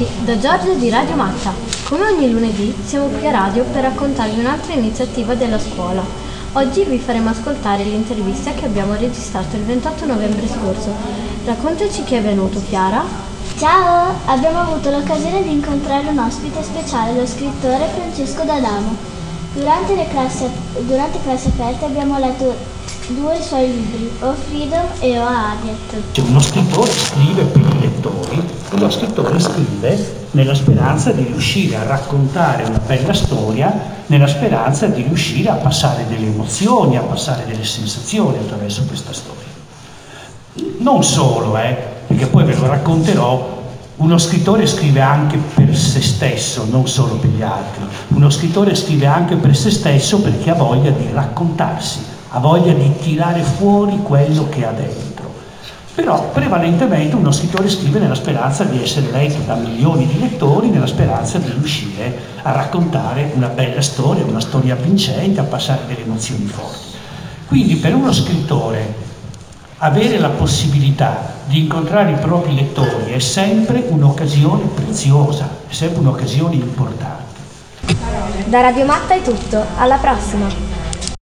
tutti, da Giorgio di Radio Matta. Come ogni lunedì siamo qui a radio per raccontarvi un'altra iniziativa della scuola. Oggi vi faremo ascoltare l'intervista che abbiamo registrato il 28 novembre scorso. Raccontaci chi è venuto, Chiara. Ciao! Abbiamo avuto l'occasione di incontrare un ospite speciale, lo scrittore Francesco D'Adamo. Durante, le classi, durante classe aperte abbiamo letto due suoi libri, O Freedom e O Harriet. Cioè, uno scrittore scrive per i lettori, uno scrittore scrive nella speranza di riuscire a raccontare una bella storia, nella speranza di riuscire a passare delle emozioni, a passare delle sensazioni attraverso questa storia. Non solo, eh, perché poi ve lo racconterò, uno scrittore scrive anche per se stesso, non solo per gli altri. Uno scrittore scrive anche per se stesso perché ha voglia di raccontarsi, ha voglia di tirare fuori quello che ha dentro. Però prevalentemente uno scrittore scrive nella speranza di essere letto da milioni di lettori, nella speranza di riuscire a raccontare una bella storia, una storia vincente, a passare delle emozioni forti. Quindi per uno scrittore avere la possibilità di incontrare i propri lettori è sempre un'occasione preziosa, è sempre un'occasione importante. Da Radio Matta è tutto, alla prossima!